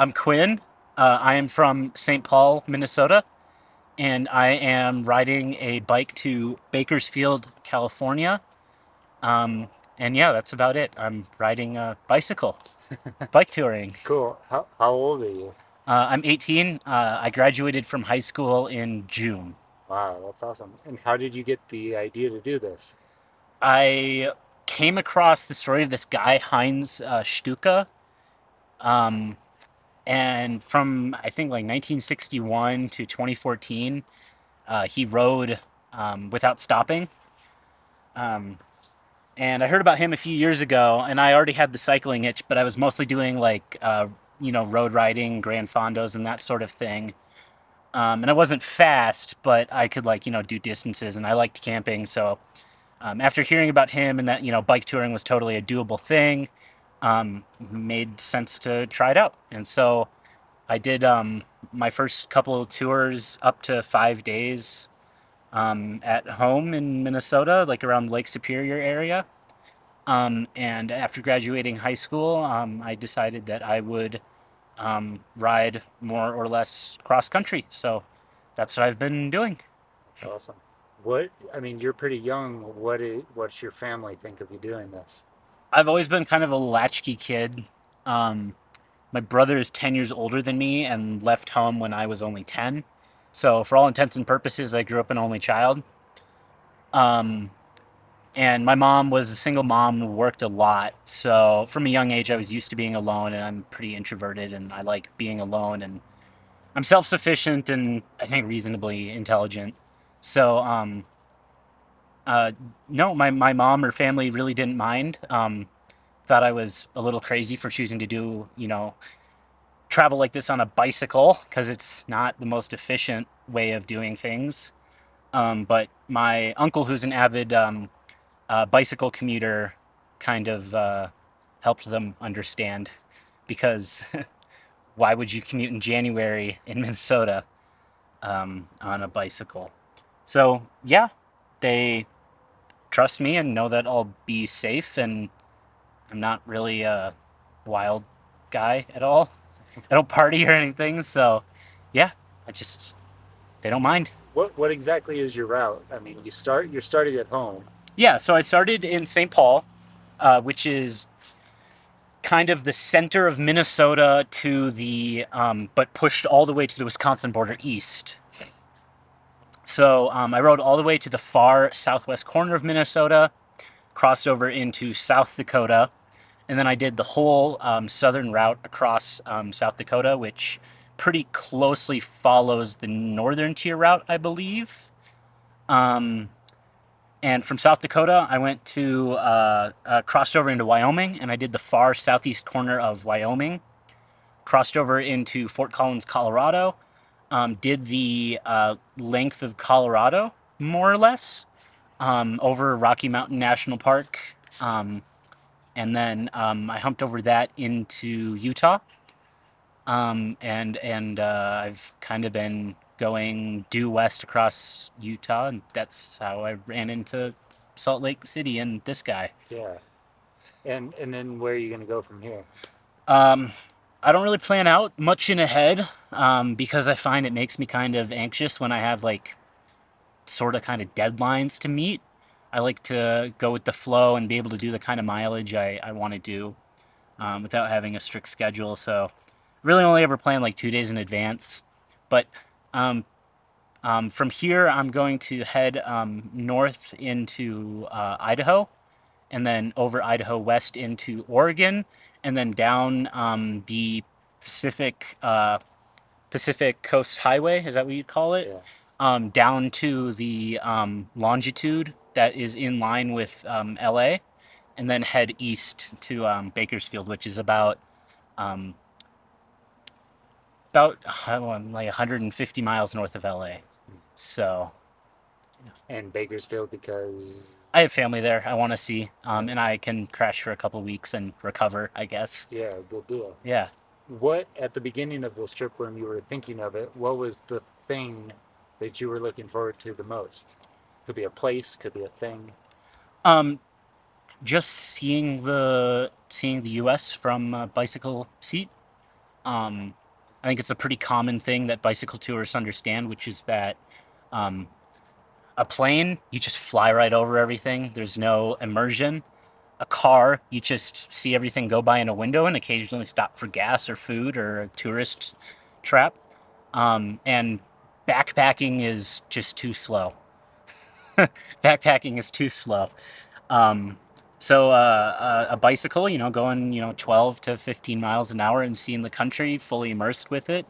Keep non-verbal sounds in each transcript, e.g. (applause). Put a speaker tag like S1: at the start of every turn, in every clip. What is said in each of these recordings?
S1: I'm Quinn. Uh, I am from St. Paul, Minnesota, and I am riding a bike to Bakersfield, California. Um, and yeah, that's about it. I'm riding a bicycle, (laughs) bike touring.
S2: Cool. How, how old are you?
S1: Uh, I'm 18. Uh, I graduated from high school in June.
S2: Wow, that's awesome. And how did you get the idea to do this?
S1: I came across the story of this guy, Heinz uh, Stücke. Um, and from, I think, like 1961 to 2014, uh, he rode um, without stopping. Um, and I heard about him a few years ago, and I already had the cycling itch, but I was mostly doing like, uh, you know, road riding, gran fondos, and that sort of thing. Um, and I wasn't fast, but I could like, you know, do distances, and I liked camping, so um, after hearing about him and that you know bike touring was totally a doable thing, um, made sense to try it out. And so I did um, my first couple of tours up to five days um, at home in Minnesota, like around Lake Superior area. Um, and after graduating high school, um, I decided that I would ride more or less cross country. So that's what I've been doing.
S2: That's awesome. What, I mean, you're pretty young. What is, what's your family think of you doing this?
S1: I've always been kind of a latchkey kid. Um, my brother is 10 years older than me and left home when I was only 10. So, for all intents and purposes, I grew up an only child. Um, and my mom was a single mom worked a lot. So, from a young age, I was used to being alone, and I'm pretty introverted, and I like being alone. And I'm self sufficient and I think reasonably intelligent. So, um, uh, no, my, my mom or family really didn't mind. Um, thought I was a little crazy for choosing to do, you know, travel like this on a bicycle because it's not the most efficient way of doing things. Um, but my uncle, who's an avid um, uh, bicycle commuter, kind of uh, helped them understand because (laughs) why would you commute in January in Minnesota um, on a bicycle? So, yeah, they trust me and know that I'll be safe and I'm not really a wild guy at all. I don't party or anything, so yeah, I just they don't mind.
S2: What what exactly is your route? I mean, you start you're starting at home.
S1: Yeah, so I started in St. Paul, uh, which is kind of the center of Minnesota to the, um, but pushed all the way to the Wisconsin border east. So um, I rode all the way to the far southwest corner of Minnesota, crossed over into South Dakota, and then I did the whole um, southern route across um, South Dakota, which pretty closely follows the northern tier route, I believe. Um, and from South Dakota, I went to uh, uh, crossed over into Wyoming, and I did the far southeast corner of Wyoming. Crossed over into Fort Collins, Colorado, um, did the uh, length of Colorado, more or less, um, over Rocky Mountain National Park. Um, and then um, I humped over that into Utah. Um, and and uh, I've kind of been going due west across Utah, and that's how I ran into Salt Lake City and this guy.
S2: Yeah. And and then where are you going to go from here?
S1: Um, I don't really plan out much in ahead um, because I find it makes me kind of anxious when I have like sort of kind of deadlines to meet. I like to go with the flow and be able to do the kind of mileage I, I want to do um, without having a strict schedule. So, really only ever plan like two days in advance. But um, um, from here, I'm going to head um, north into uh, Idaho and then over Idaho west into Oregon and then down um, the Pacific uh, Pacific Coast Highway. Is that what you'd call it?
S2: Yeah.
S1: Um, down to the um, longitude that is in line with um, LA, and then head east to um, Bakersfield, which is about um, about uh, like 150 miles north of LA. So
S2: And Bakersfield because
S1: I have family there. I want to see, um, and I can crash for a couple weeks and recover. I guess.
S2: yeah, we'll do it.
S1: Yeah.
S2: What at the beginning of this trip when you were thinking of it, what was the thing that you were looking forward to the most? Could be a place, could be a thing.
S1: Um, just seeing the seeing the U.S. from a bicycle seat. Um, I think it's a pretty common thing that bicycle tourists understand, which is that um, a plane, you just fly right over everything. There's no immersion. A car, you just see everything go by in a window and occasionally stop for gas or food or a tourist trap. Um, and backpacking is just too slow. (laughs) backpacking is too slow. Um, so uh, a, a bicycle, you know, going you know 12 to 15 miles an hour and seeing the country fully immersed with it,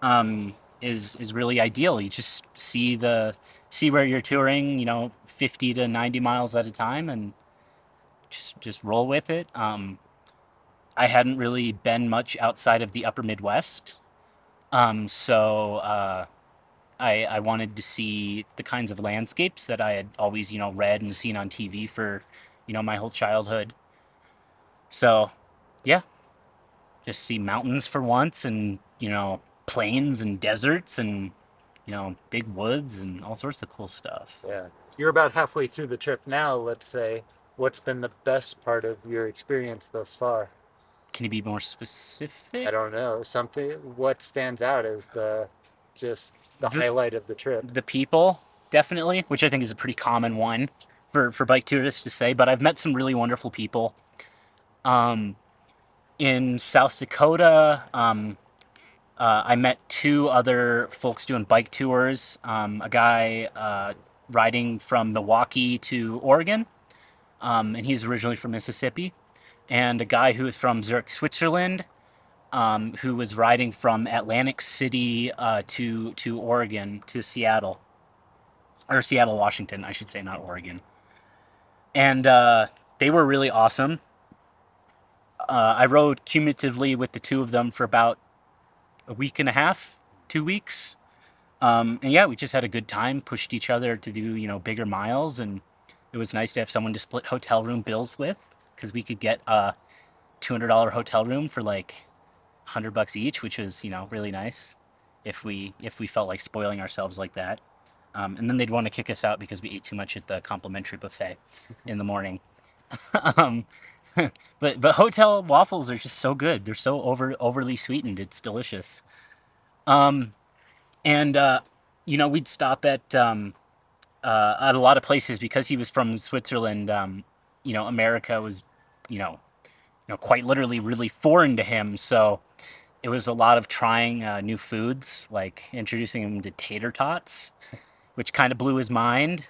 S1: um, is is really ideal. You just see the see where you're touring, you know, 50 to 90 miles at a time, and just just roll with it. Um, I hadn't really been much outside of the Upper Midwest, um, so uh, I I wanted to see the kinds of landscapes that I had always you know read and seen on TV for you know my whole childhood. So yeah, just see mountains for once, and you know plains and deserts and you know big woods and all sorts of cool stuff.
S2: Yeah. You're about halfway through the trip now, let's say. What's been the best part of your experience thus far?
S1: Can you be more specific?
S2: I don't know. Something what stands out as the just the
S1: The,
S2: highlight of the trip.
S1: the people definitely, which I think is a pretty common one for for bike tourists to say. But I've met some really wonderful people. Um, in South Dakota, um, uh, I met two other folks doing bike tours. Um, a guy uh, riding from Milwaukee to Oregon, um, and he's originally from Mississippi, and a guy who is from Zurich, Switzerland, um, who was riding from Atlantic City uh, to to Oregon to Seattle or Seattle, Washington, I should say, not Oregon. And uh, they were really awesome. Uh, I rode cumulatively with the two of them for about a week and a half, two weeks. Um, and yeah, we just had a good time, pushed each other to do, you know, bigger miles. And it was nice to have someone to split hotel room bills with because we could get a $200 hotel room for like 100 bucks each, which was, you know, really nice if we if we felt like spoiling ourselves like that. Um, and then they'd want to kick us out because we ate too much at the complimentary buffet in the morning. (laughs) um, (laughs) but but hotel waffles are just so good. They're so over overly sweetened. It's delicious. Um, and uh, you know, we'd stop at um, uh, at a lot of places because he was from Switzerland. Um, you know, America was, you know, you know, quite literally really foreign to him. So it was a lot of trying uh, new foods, like introducing him to tater tots, which kind of blew his mind,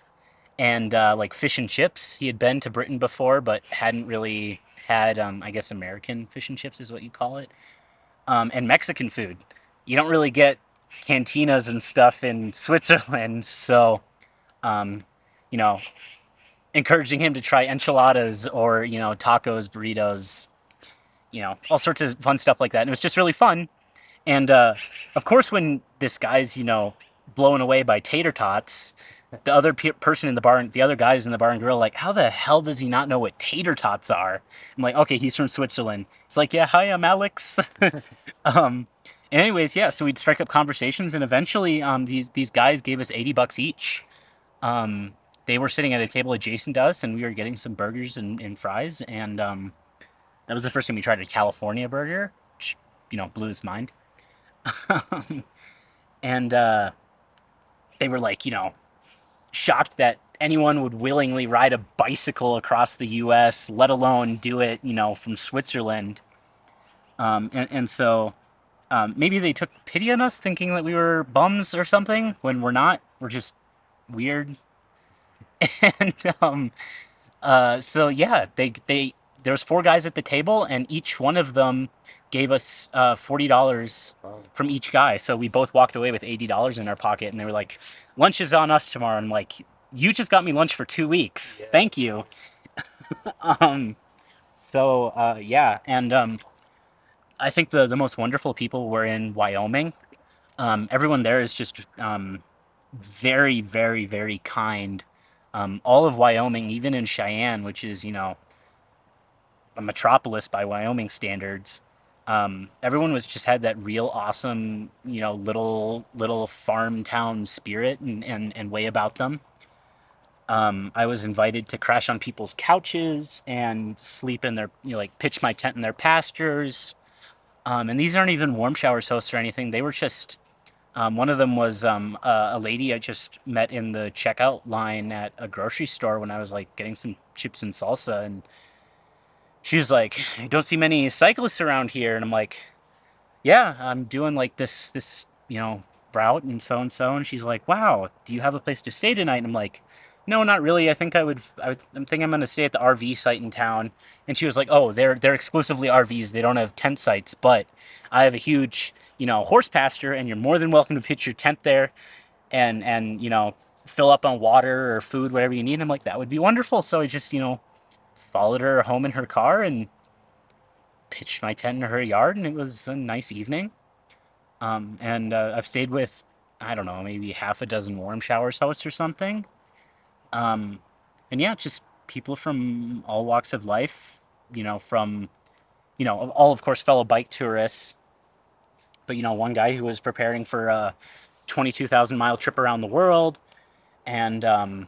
S1: and uh, like fish and chips. He had been to Britain before, but hadn't really had, um, I guess, American fish and chips is what you call it, um, and Mexican food. You don't really get cantinas and stuff in Switzerland, (laughs) so um, you know, encouraging him to try enchiladas or you know tacos, burritos, you know, all sorts of fun stuff like that. And it was just really fun. And uh, of course, when this guy's you know blown away by tater tots, the other pe- person in the bar, the other guys in the bar and grill, like, how the hell does he not know what tater tots are? I'm like, okay, he's from Switzerland. It's like, yeah, hi, I'm Alex. (laughs) um, and anyways, yeah, so we'd strike up conversations, and eventually, um, these these guys gave us eighty bucks each. Um, they were sitting at a table adjacent to us, and we were getting some burgers and, and fries, and um, that was the first time we tried a California burger, which you know blew his mind. (laughs) and uh, they were like, you know, shocked that anyone would willingly ride a bicycle across the U.S., let alone do it, you know, from Switzerland. Um, and, and so um, maybe they took pity on us, thinking that we were bums or something, when we're not. We're just weird. (laughs) And um, uh, so yeah, they they there was four guys at the table, and each one of them gave us uh, forty dollars from each guy. So we both walked away with eighty dollars in our pocket, and they were like, "Lunch is on us tomorrow." And I'm like, "You just got me lunch for two weeks.
S2: Yeah.
S1: Thank you." (laughs) Um, so uh, yeah, and um, I think the the most wonderful people were in Wyoming. Um, everyone there is just um, very, very, very kind. Um, all of Wyoming, even in Cheyenne, which is you know a metropolis by Wyoming standards, um, everyone was just had that real awesome you know little little farm town spirit and, and, and way about them. Um, I was invited to crash on people's couches and sleep in their you know like pitch my tent in their pastures Um, and these aren't even Warmshowers hosts or anything. They were just um, one of them was um, a, a lady I just met in the checkout line at a grocery store when I was like getting some chips and salsa, and she was like, "I don't see many cyclists around here," and I'm like, "Yeah, I'm doing like this this you know route and so and so," and she's like, "Wow, do you have a place to stay tonight?" And I'm like, "No, not really. I think I would. I would, I think I'm gonna stay at the RV site in town." And she was like, "Oh, they're they're exclusively RVs. They don't have tent sites, but I have a huge." you know, horse pasture, and you're more than welcome to pitch your tent there, and and you know, fill up on water or food, whatever you need. I'm like, that would be wonderful. So I just you know, followed her home in her car and pitched my tent in her yard, and it was a nice evening. Um, and uh, I've stayed with, I don't know, maybe half a dozen Warmshowers hosts or something. Um, and yeah, just people from all walks of life, you know, from, you know, all of course fellow bike tourists, but you know, one guy who was preparing for a 22,000 mile trip around the world, and um,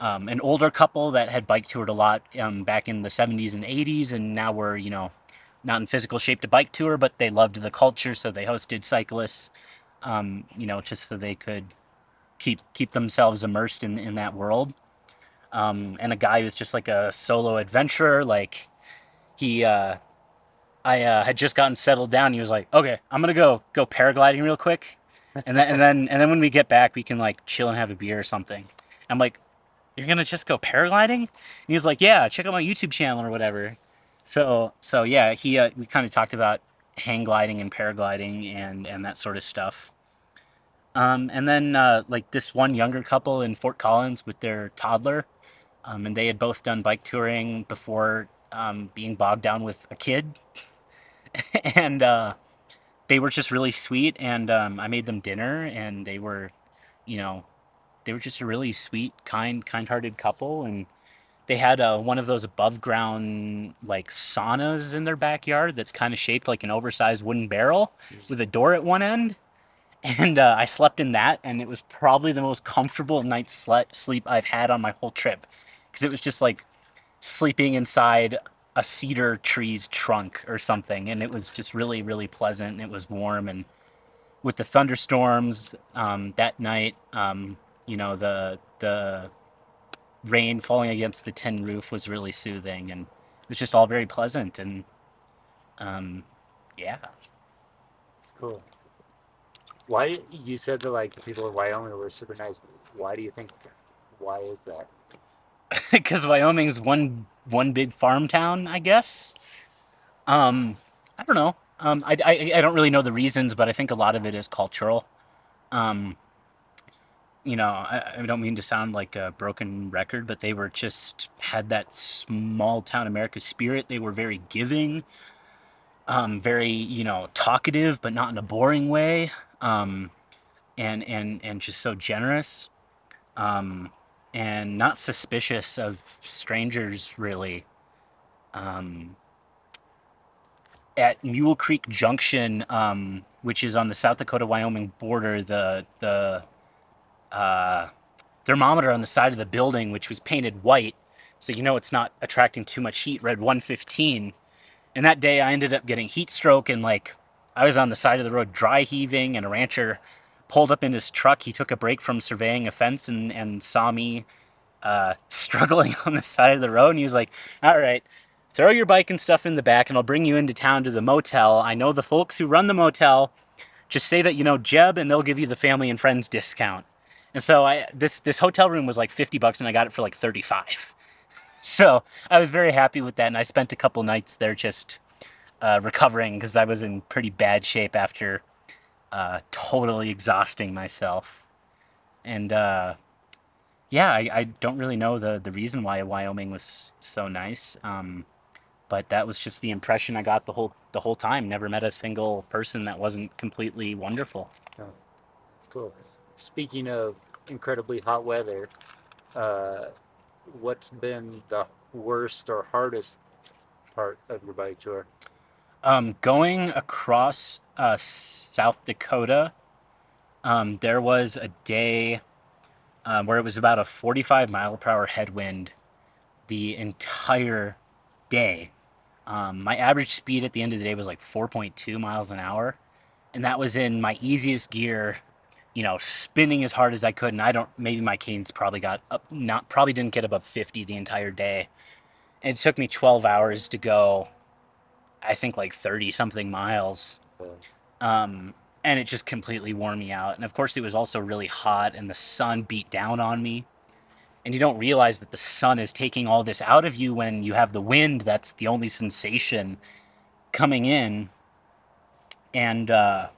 S1: um, an older couple that had bike toured a lot um, back in the 70s and 80s, and now were you know not in physical shape to bike tour, but they loved the culture, so they hosted cyclists, um, you know, just so they could keep keep themselves immersed in in that world. Um, and a guy who's just like a solo adventurer, like he uh, I uh, had just gotten settled down. He was like, "Okay, I'm gonna go go paragliding real quick, and then and then and then when we get back, we can like chill and have a beer or something." I'm like, "You're gonna just go paragliding?" And he was like, "Yeah, check out my YouTube channel or whatever." So so yeah, he uh, we kind of talked about hang gliding and paragliding and and that sort of stuff. Um, and then uh, like this one younger couple in Fort Collins with their toddler, um, and they had both done bike touring before um, being bogged down with a kid (laughs) and uh, they were just really sweet. And um, I made them dinner, and they were, you know, they were just a really sweet, kind, kind-hearted couple. And they had uh, one of those above-ground like saunas in their backyard that's kind of shaped like an oversized wooden barrel with a door at one end. And uh, I slept in that, and it was probably the most comfortable night's sleep I've had on my whole trip, because it was just like sleeping inside a cedar tree's trunk or something, and it was just really, really pleasant. And it was warm, and with the thunderstorms um, that night, um, you know, the the rain falling against the tin roof was really soothing, and it was just all very pleasant. And um, yeah,
S2: it's cool. Why you said that like the people in Wyoming were super nice? Why do you think? Why is that? (laughs)
S1: because Wyoming's one one big farm town, I guess. Um, I don't know. Um, I, I, I don't really know the reasons, but I think a lot of it is cultural. Um, you know, I, I don't mean to sound like a broken record, but they were just had that small town America spirit. They were very giving, um, very you know talkative, but not in a boring way, um, and and and just so generous. Um, and not suspicious of strangers really. Um, at Mule Creek Junction, um, which is on the South Dakota Wyoming border, the the uh, thermometer on the side of the building, which was painted white, so you know it's not attracting too much heat, read 115. And that day I ended up getting heat stroke and like I was on the side of the road dry heaving, and a rancher pulled up in his truck. He took a break from surveying a fence and, and saw me uh, (laughs) struggling on the side of the road. And he was like, All right, throw your bike and stuff in the back, and I'll bring you into town to the motel. I know the folks who run the motel. Just say that you know Jeb, and they'll give you the family and friends discount. And so I this this hotel room was like 50 bucks, and I got it for like 35. (laughs) So I was very happy with that, and I spent a couple nights there just uh, recovering because I was in pretty bad shape after uh, totally exhausting myself. And uh, yeah, I, I, don't really know the, the reason why Wyoming was so nice. Um, but that was just the impression I got the whole the whole time. Never met a single person that wasn't completely wonderful. Oh,
S2: that's cool. Speaking of incredibly hot weather, uh, what's been the worst or hardest part of your bike tour?
S1: Um, going across uh, South Dakota, um, there was a day um, where it was about a 45 mile per hour headwind the entire day. Um, my average speed at the end of the day was like 4.2 miles an hour, and that was in my easiest gear, you know, spinning as hard as I could. And I don't, maybe my cadence probably got up, not probably didn't get above 50 the entire day. And it took me 12 hours to go, I think like 30 something miles. Um, and it just completely wore me out. And of course, it was also really hot, and the sun beat down on me. And you don't realize that the sun is taking all this out of you when you have the wind. That's the only sensation coming in. And uh,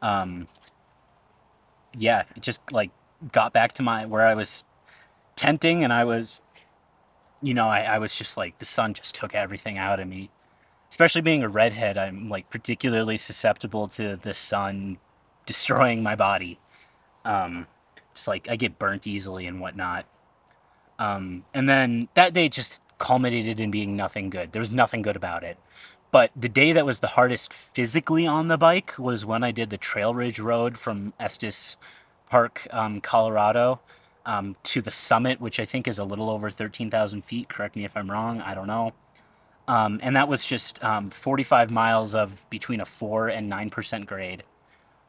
S1: um, yeah, it just like got back to my where I was tenting, and I was, you know, I, I was just like the sun just took everything out of me especially being a redhead, I'm like particularly susceptible to the sun destroying my body. Um, just like I get burnt easily and whatnot. Um, and then that day just culminated in being nothing good. There was nothing good about it. But the day that was the hardest physically on the bike was when I did the Trail Ridge Road from Estes Park, um, Colorado, um, to the summit, which I think is a little over 13,000 feet. Correct me if I'm wrong. I don't know. Um, and that was just um, 45 miles of between a 4 and 9% grade,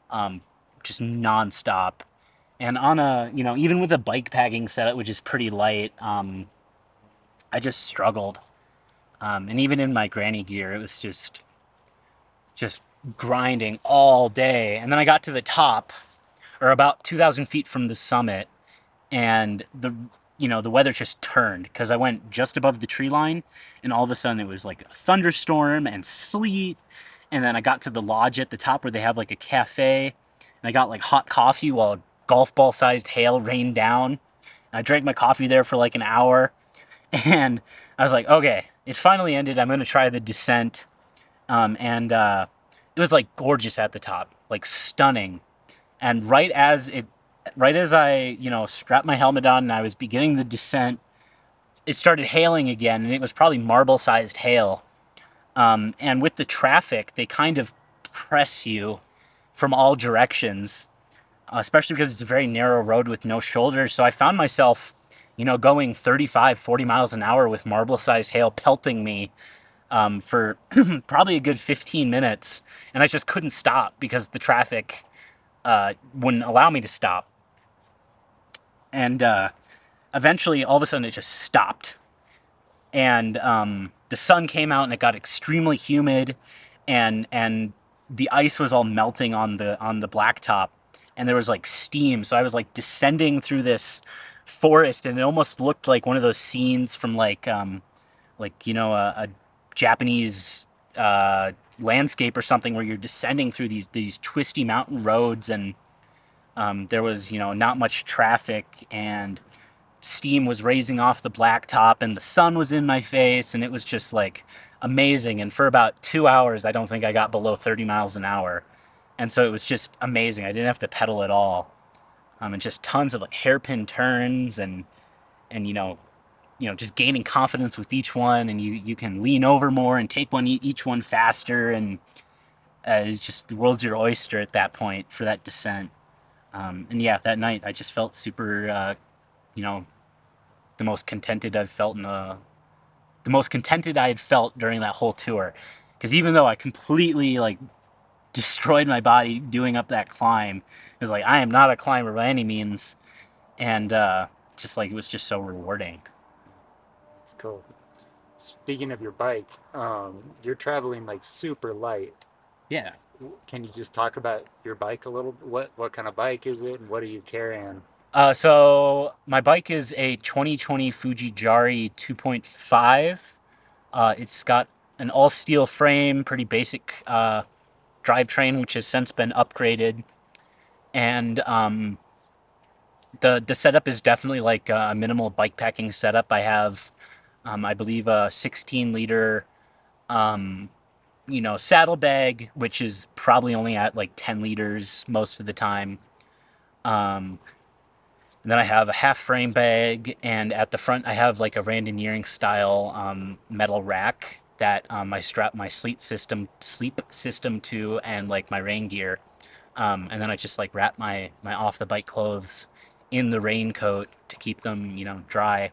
S1: um, just nonstop. And on a, you know, even with a bike packing setup, which is pretty light, um, I just struggled. Um, and even in my granny gear, it was just, just grinding all day. And then I got to the top, or about 2,000 feet from the summit, and the you know, the weather just turned because I went just above the tree line and all of a sudden it was like a thunderstorm and sleet. And then I got to the lodge at the top where they have like a cafe and I got like hot coffee while golf ball sized hail rained down. And I drank my coffee there for like an hour (laughs) and I was like, okay, it finally ended. I'm going to try the descent. Um, and uh, it was like gorgeous at the top, like stunning. And right as it right as I, you know, strapped my helmet on and I was beginning the descent, it started hailing again, and it was probably marble-sized hail. Um, and with the traffic, they kind of press you from all directions, uh, especially because it's a very narrow road with no shoulders. So I found myself, you know, going 35, 40 miles an hour with marble-sized hail pelting me um, for (clears throat) probably a good 15 minutes, and I just couldn't stop because the traffic uh, wouldn't allow me to stop. And uh, eventually all of a sudden it just stopped. And um, the sun came out and it got extremely humid. And and the ice was all melting on the on the blacktop. And there was like steam. So i was like descending through this forest and it almost looked like one of those scenes from like um like you know a, a japanese uh landscape or something where you're descending through these these twisty mountain roads and um, there was, you know, not much traffic and steam was raising off the blacktop and the sun was in my face and it was just like amazing. And for about two hours, I don't think I got below 30 miles an hour. And so it was just amazing. I didn't have to pedal at all. Um, and just tons of like hairpin turns and, and, you know, you know, just gaining confidence with each one and you, you can lean over more and take one, each one faster. And uh, it's just the world's your oyster at that point for that descent. Um, and yeah, that night I just felt super, uh, you know, the most contented I've felt in a, the most contented I had felt during that whole tour. Because even though I completely like destroyed my body doing up that climb, it was like I am not a climber by any means, and uh, just like it was just so rewarding.
S2: It's cool. Speaking of your bike, um, you're traveling like super light.
S1: Yeah.
S2: Can you just talk about your bike a little? What what kind of bike is it, and what are you carrying?
S1: Uh, so my bike is a 2020 Fuji Jari 2.5. Uh, it's got an all steel frame, pretty basic uh, drivetrain, which has since been upgraded, and um, the the setup is definitely like a minimal bike packing setup. I have, um, I believe, a 16 liter um, you know, saddlebag, which is probably only at like 10 liters most of the time. Um, and then I have a half frame bag, and at the front I have like a Randonneuring style um, metal rack that um, I strap my sleep system sleep system to, and like my rain gear. Um, and then I just like wrap my my off the bike clothes in the raincoat to keep them you know dry.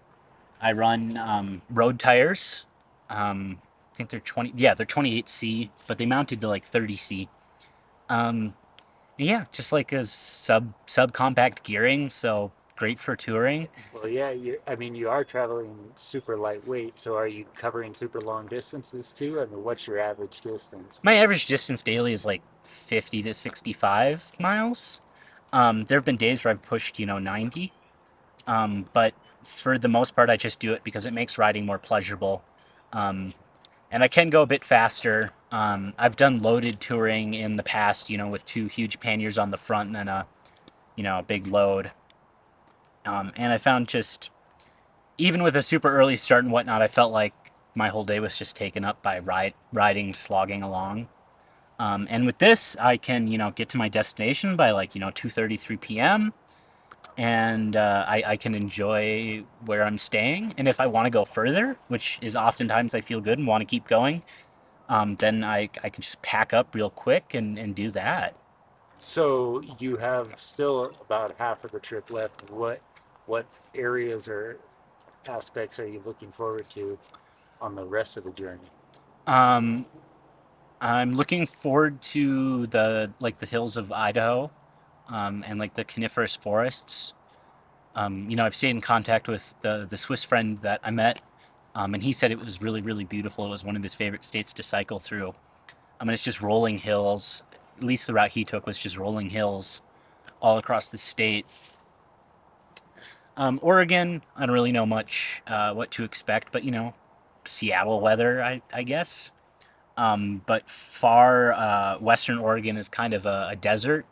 S1: I run um, road tires. Um, I think they're 20. Yeah, they're 28C, but they mounted to like 30C. Um, yeah, just like a sub subcompact gearing, so great for touring.
S2: Well, yeah, you, I mean, you are traveling super lightweight, so are you covering super long distances too? I mean, what's your average distance?
S1: My average distance daily is like 50 to 65 miles. Um, there have been days where I've pushed, you know, 90. Um, but for the most part, I just do it because it makes riding more pleasurable. Um, and I can go a bit faster. Um, I've done loaded touring in the past, you know, with two huge panniers on the front and then a, you know, a big load. Um, and I found just, even with a super early start and whatnot, I felt like my whole day was just taken up by ride, riding, slogging along. Um, and with this, I can, you know, get to my destination by like, you know, 2.33 p.m. And uh, I, I can enjoy where I'm staying. And if I want to go further, which is oftentimes I feel good and want to keep going, um, then I, I can just pack up real quick and, and do that.
S2: So you have still about half of the trip left. What what areas or aspects are you looking forward to on the rest of the journey?
S1: Um, I'm looking forward to the like the hills of Idaho, um, and like the coniferous forests. Um, you know, I've stayed in contact with the the Swiss friend that I met, um, and he said it was really really beautiful. It was one of his favorite states to cycle through. I mean, it's just rolling hills. At least the route he took was just rolling hills all across the state. Um, Oregon, I don't really know much uh, what to expect, but you know, Seattle weather, I, I guess. Um, but far uh, western Oregon is kind of a, a desert,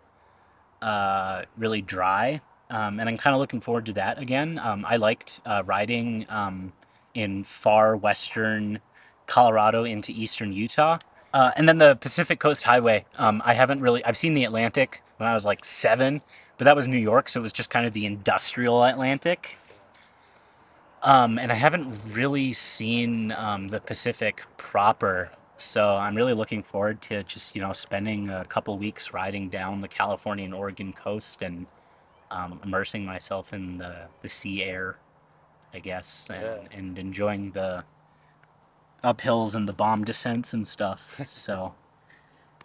S1: uh, really dry, um, and I'm kind of looking forward to that again. Um, I liked uh, riding um, in far western Colorado into eastern Utah. Uh, and then the Pacific Coast Highway. Um, I haven't really, I've seen the Atlantic when I was like seven, but that was New York, so it was just kind of the industrial Atlantic. Um, and I haven't really seen um, the Pacific proper. So I'm really looking forward to just, you know, spending a couple weeks riding down the California and Oregon coast and um, immersing myself in the, the sea air, I guess,
S2: Yeah,
S1: and, and enjoying the uphills and the bomb descents and stuff. (laughs) So,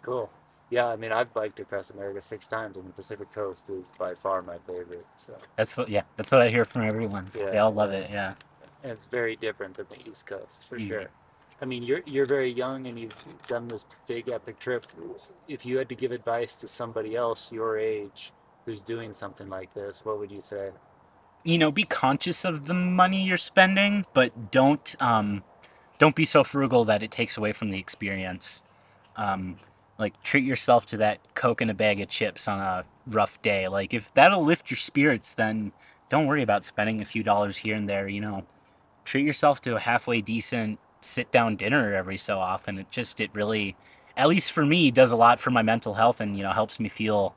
S2: cool. Yeah, I mean, I've biked across America six times, and the Pacific Coast is by far my favorite. So,
S1: that's what, yeah, that's what I hear from everyone.
S2: Yeah, They
S1: all love it. Yeah.
S2: And it's very different than the East Coast, for
S1: Mm.
S2: sure. I mean, you're you're very young and you've done this big epic trip. If you had to give advice to somebody else your age who's doing something like this, what would you say?
S1: You know, be conscious of the money you're spending, but don't um, don't be so frugal that it takes away from the experience. Um, like treat yourself to that Coke and a bag of chips on a rough day. Like if that'll lift your spirits, then don't worry about spending a few dollars here and there. You know, treat yourself to a halfway decent sit down dinner every so often. It just it really, at least for me, does a lot for my mental health and you know helps me feel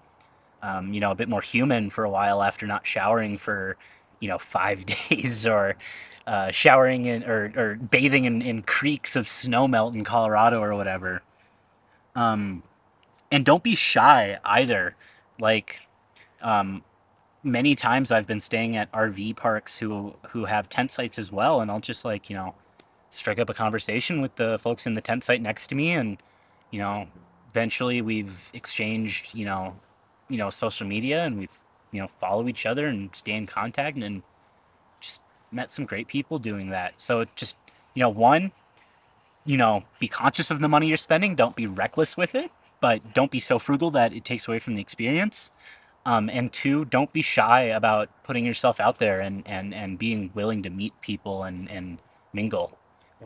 S1: um, you know a bit more human for a while after not showering for you know five (laughs) days or uh, showering in or, or bathing in, in creeks of snowmelt in Colorado or whatever. Um, and don't be shy either. Like um, many times I've been staying at RV parks who who have tent sites as well, and I'll just like you know strike up a conversation with the folks in the tent site next to me, and you know eventually we've exchanged you know you know social media, and we've you know follow each other and stay in contact, and just met some great people doing that. So just you know one you know be conscious of the money you're spending. Don't be reckless with it, but don't be so frugal that it takes away from the experience um, and two, don't be shy about putting yourself out there and, and, and being willing to meet people and, and mingle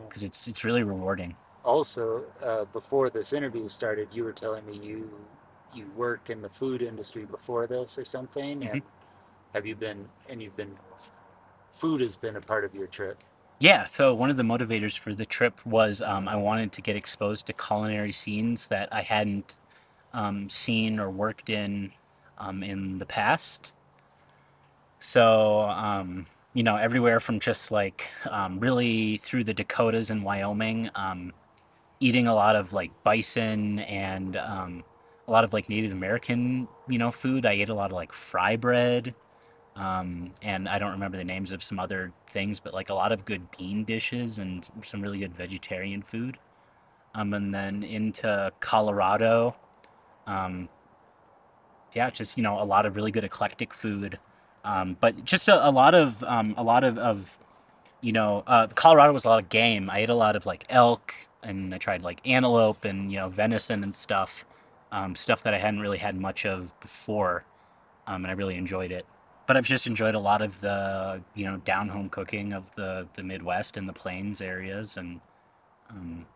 S1: because it's it's really rewarding.
S2: Also, uh, before this interview started, you were telling me you you work in the food industry before this or something,
S1: hmm
S2: and have you been and you've been food has been a part of your trip.
S1: Yeah, so one of the motivators for the trip was um, I wanted to get exposed to culinary scenes that I hadn't um, seen or worked in um, in the past. So, um, you know, everywhere from just like um, really through the Dakotas and Wyoming, um, eating a lot of like bison and a lot of like Native American, you know, food. I ate a lot of like fry bread, um, and I don't remember the names of some other things, but like a lot of good bean dishes and some really good vegetarian food. um, and then into Colorado. Um, yeah, just you know a lot of really good eclectic food, um, but just a, a lot of um, a lot of, of you know uh, Colorado was a lot of game. I ate a lot of like elk, and I tried like antelope and you know venison and stuff, um, stuff that I hadn't really had much of before, and I really enjoyed it. But I've just enjoyed a lot of the you know down home cooking of the the Midwest and the plains areas, and um,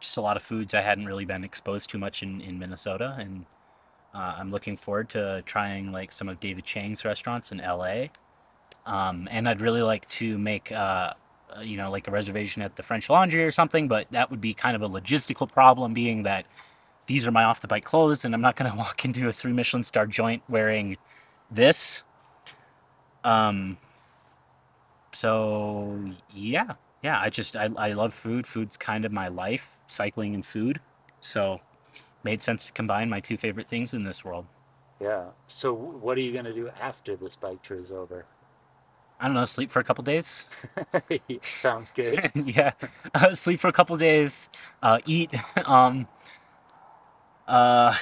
S1: just a lot of foods I hadn't really been exposed to much in in Minnesota, and uh, I'm looking forward to trying like some of David Chang's restaurants in LA. Um, and I'd really like to make, uh, uh, you know, like a reservation at the French Laundry or something, but that would be kind of a logistical problem, being that these are my off the bike clothes, and I'm not going (laughs) to walk into a three Michelin star joint wearing this. Um, so yeah, yeah, I just I, I love food. Food's kind of my life, cycling and food. So made sense to combine my two favorite things in this world.
S2: Yeah. So what are you gonna do after this bike tour is over?
S1: I don't know, sleep for a couple days. (laughs)
S2: Sounds good. (laughs)
S1: yeah, uh, sleep for a couple days. Uh, eat. (laughs) Um, uh,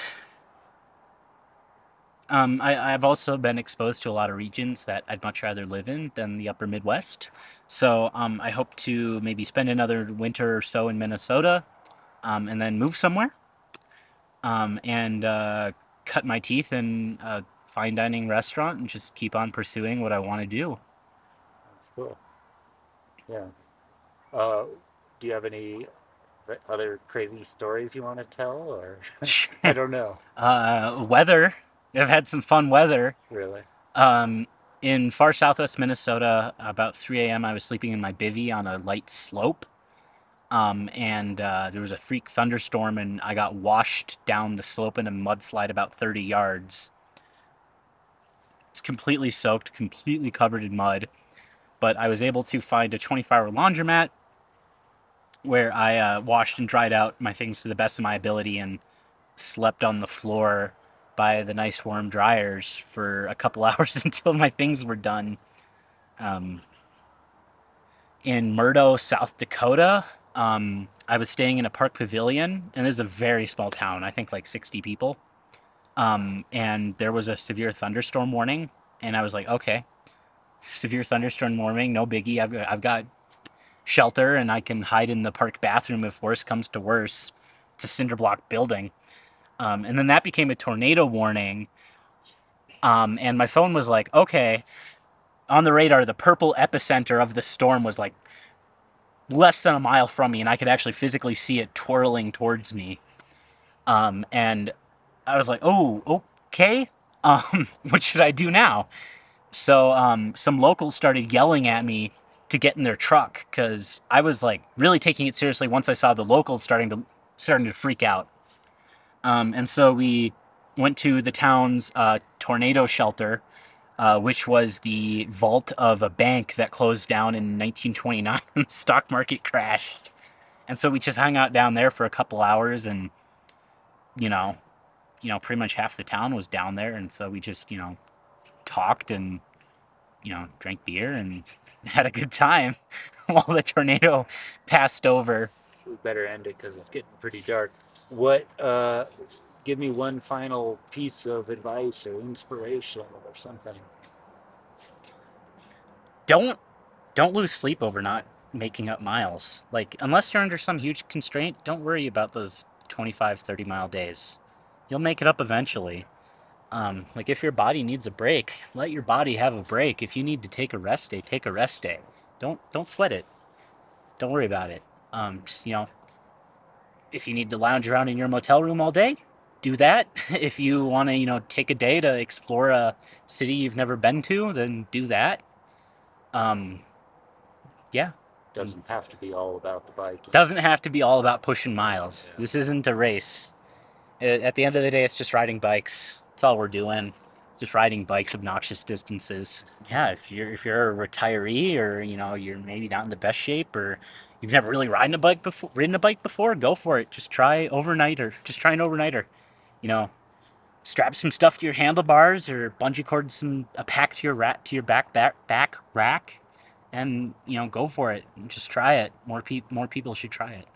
S1: um, I, I've also been exposed to a lot of regions that I'd much rather live in than the upper Midwest. So um, I hope to maybe spend another winter or so in Minnesota um, and then move somewhere um, and uh, cut my teeth in a fine dining restaurant and just keep on pursuing what I want to do.
S2: That's cool. Yeah. Uh, do you have any other crazy stories you want to tell, or (laughs) (laughs) I don't know,
S1: uh, weather. I've had some fun weather.
S2: really?
S1: Um, in far southwest Minnesota, about 3 a.m., I was sleeping in my bivy on a light slope. Um, and uh, there was a freak thunderstorm, and I got washed down the slope in a mudslide about 30 yards. It's completely soaked, completely covered in mud. But I was able to find a 24 hour laundromat where I uh, washed and dried out my things to the best of my ability and slept on the floor by the nice warm dryers for a couple (laughs) hours until my things were done. Um, in Murdo, South Dakota, um, I was staying in a park pavilion, and this is a very small town. I think like 60 people. Um, and there was a severe thunderstorm warning, and I was like, okay, severe thunderstorm warning, no biggie. I've, I've got shelter, and I can hide in the park bathroom if worse comes to worse. It's a cinder block building. Um, and then that became a tornado warning. Um, and my phone was like, okay, on the radar, the purple epicenter of the storm was like less than a mile from me, and I could actually physically see it twirling towards me. Um, and I was like, oh, okay. (laughs) Um, what should I do now? So um, some locals started yelling at me to get in their truck because I was like really taking it seriously once I saw the locals starting to starting to freak out. Um, and so we went to the town's uh, tornado shelter, uh, which was the vault of a bank that closed down in 1929 when the (laughs) stock market crashed. And so we just hung out down there for a couple hours, and you know, you know, pretty much half the town was down there, and so we just you know talked and you know drank beer and (laughs) had a good time (laughs) while the tornado passed over.
S2: We better end it because it's getting pretty dark. What? Uh, give me one final piece of advice or inspiration or something.
S1: don't don't lose sleep over not making up miles. Like unless you're under some huge constraint don't worry about those 25 30 mile days. You'll make it up eventually. Um, like if your body needs a break let your body have a break. If you need to take a rest day take a rest day. Don't don't sweat it. Don't worry about it. Um, just you know if you need to lounge around in your motel room all day do that (laughs) if you want to you know take a day to explore a city you've never been to then do that um, yeah
S2: Doesn't have to be all about the bike.
S1: doesn't have to be all about pushing miles.
S2: Yeah.
S1: This isn't a race. At the end of the day, it's just riding bikes. That's all we're doing. Just riding bikes obnoxious distances. Yeah, if you're if you're a retiree or you know you're maybe not in the best shape or you've never really ridden a bike before, ridden a bike before, go for it. Just try overnighter. Just try an overnighter. You know, strap some stuff to your handlebars or bungee cord some a pack to your rat to your back back back rack, and you know go for it. Just try it. More pe- more people should try it.